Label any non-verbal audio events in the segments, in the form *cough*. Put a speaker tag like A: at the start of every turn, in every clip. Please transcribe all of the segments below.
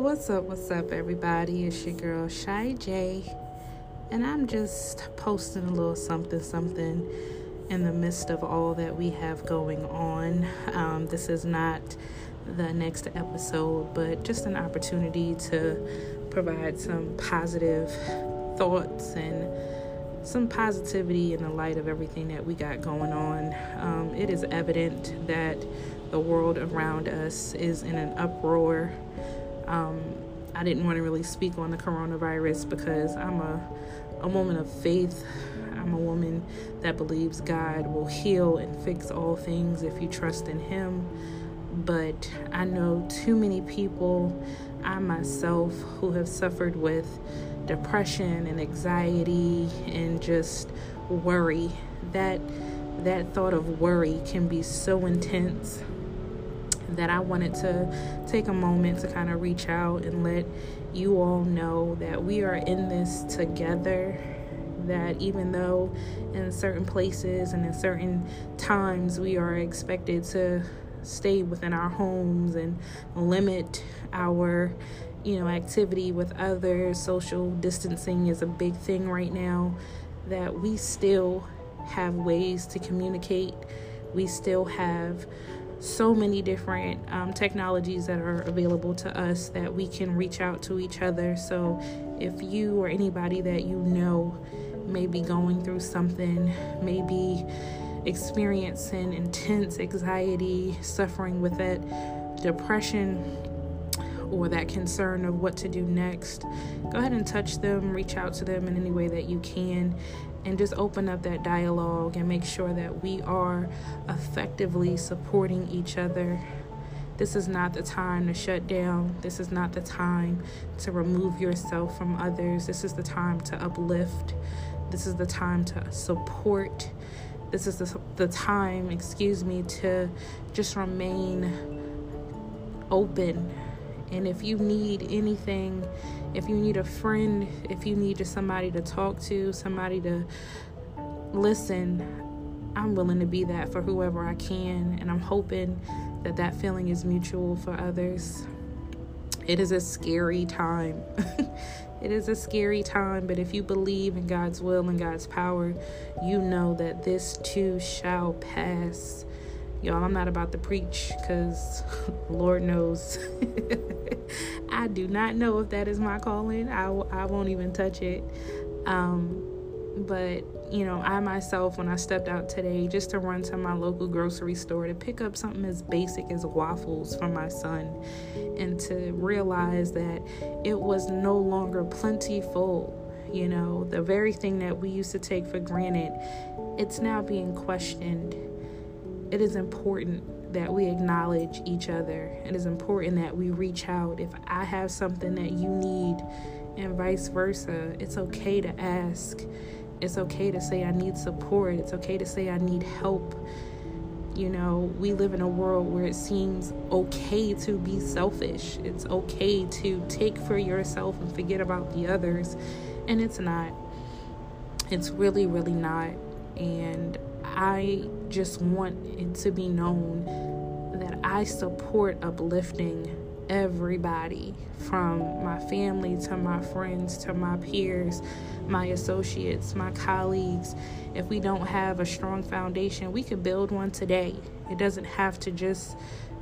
A: What's up, what's up, everybody? It's your girl Shy J, and I'm just posting a little something, something in the midst of all that we have going on. Um, this is not the next episode, but just an opportunity to provide some positive thoughts and some positivity in the light of everything that we got going on. Um, it is evident that the world around us is in an uproar. Um, I didn't want to really speak on the coronavirus because I'm a, a woman of faith. I'm a woman that believes God will heal and fix all things if you trust in Him. But I know too many people, I myself, who have suffered with depression and anxiety and just worry. That that thought of worry can be so intense that I wanted to take a moment to kind of reach out and let you all know that we are in this together. That even though in certain places and in certain times we are expected to stay within our homes and limit our you know activity with others social distancing is a big thing right now that we still have ways to communicate we still have so many different um, technologies that are available to us that we can reach out to each other. So, if you or anybody that you know may be going through something, maybe experiencing intense anxiety, suffering with it, depression, or that concern of what to do next, go ahead and touch them, reach out to them in any way that you can, and just open up that dialogue and make sure that we are effectively supporting each other. This is not the time to shut down. This is not the time to remove yourself from others. This is the time to uplift. This is the time to support. This is the, the time, excuse me, to just remain open. And if you need anything, if you need a friend, if you need just somebody to talk to, somebody to listen, I'm willing to be that for whoever I can. And I'm hoping that that feeling is mutual for others. It is a scary time. *laughs* it is a scary time, but if you believe in God's will and God's power, you know that this too shall pass. Y'all, I'm not about to preach because *laughs* Lord knows *laughs* I do not know if that is my calling. I, I won't even touch it. Um, but, you know, I myself, when I stepped out today just to run to my local grocery store to pick up something as basic as waffles for my son and to realize that it was no longer plentiful. You know, the very thing that we used to take for granted, it's now being questioned it is important that we acknowledge each other. It is important that we reach out. If I have something that you need, and vice versa, it's okay to ask. It's okay to say, I need support. It's okay to say, I need help. You know, we live in a world where it seems okay to be selfish. It's okay to take for yourself and forget about the others. And it's not. It's really, really not. And I just want it to be known that I support uplifting everybody from my family to my friends to my peers, my associates, my colleagues. If we don't have a strong foundation, we can build one today. It doesn't have to just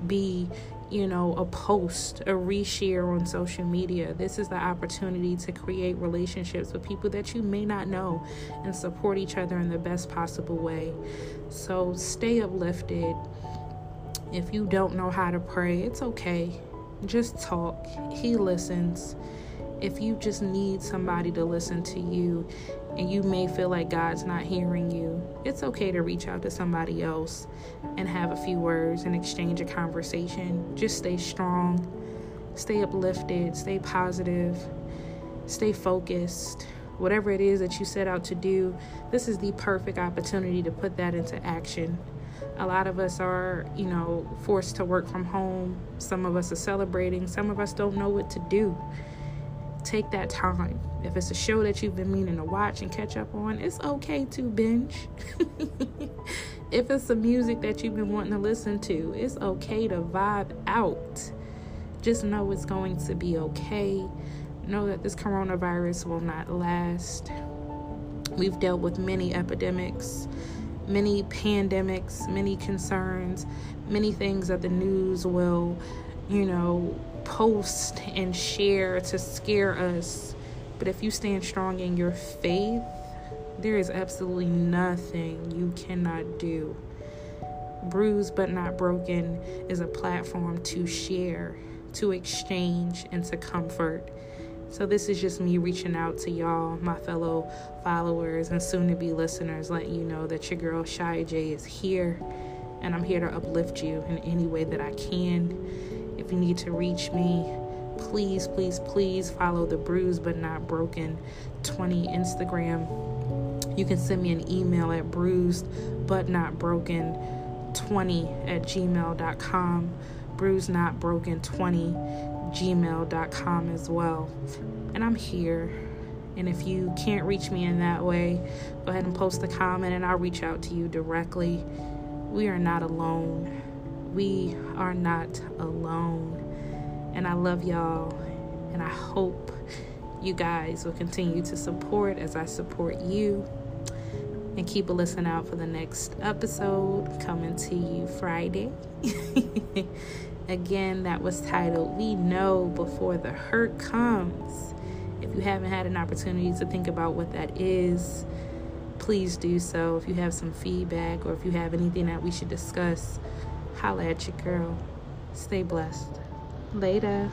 A: be you know, a post, a reshare on social media. This is the opportunity to create relationships with people that you may not know and support each other in the best possible way. So stay uplifted. If you don't know how to pray, it's okay. Just talk. He listens. If you just need somebody to listen to you and you may feel like God's not hearing you, it's okay to reach out to somebody else and have a few words and exchange a conversation. Just stay strong, stay uplifted, stay positive, stay focused. Whatever it is that you set out to do, this is the perfect opportunity to put that into action. A lot of us are, you know, forced to work from home. Some of us are celebrating. Some of us don't know what to do take that time. If it's a show that you've been meaning to watch and catch up on, it's okay to binge. *laughs* if it's some music that you've been wanting to listen to, it's okay to vibe out. just know it's going to be okay. Know that this coronavirus will not last. We've dealt with many epidemics, many pandemics, many concerns, many things that the news will, you know, post and share to scare us. But if you stand strong in your faith, there is absolutely nothing you cannot do. Bruised but Not Broken is a platform to share, to exchange, and to comfort. So, this is just me reaching out to y'all, my fellow followers and soon to be listeners, letting you know that your girl Shy J is here and I'm here to uplift you in any way that I can. If you need to reach me, please, please, please follow the Bruised But Not Broken 20 Instagram. You can send me an email at bruised but not broken 20 at gmail.com, bruised not broken 20 gmail.com as well. And I'm here. And if you can't reach me in that way, go ahead and post a comment and I'll reach out to you directly. We are not alone. We are not alone. And I love y'all. And I hope you guys will continue to support as I support you. And keep a listen out for the next episode coming to you Friday. *laughs* Again, that was titled We Know Before the Hurt Comes. If you haven't had an opportunity to think about what that is, please do so. If you have some feedback or if you have anything that we should discuss, holla at your girl. Stay blessed. Later.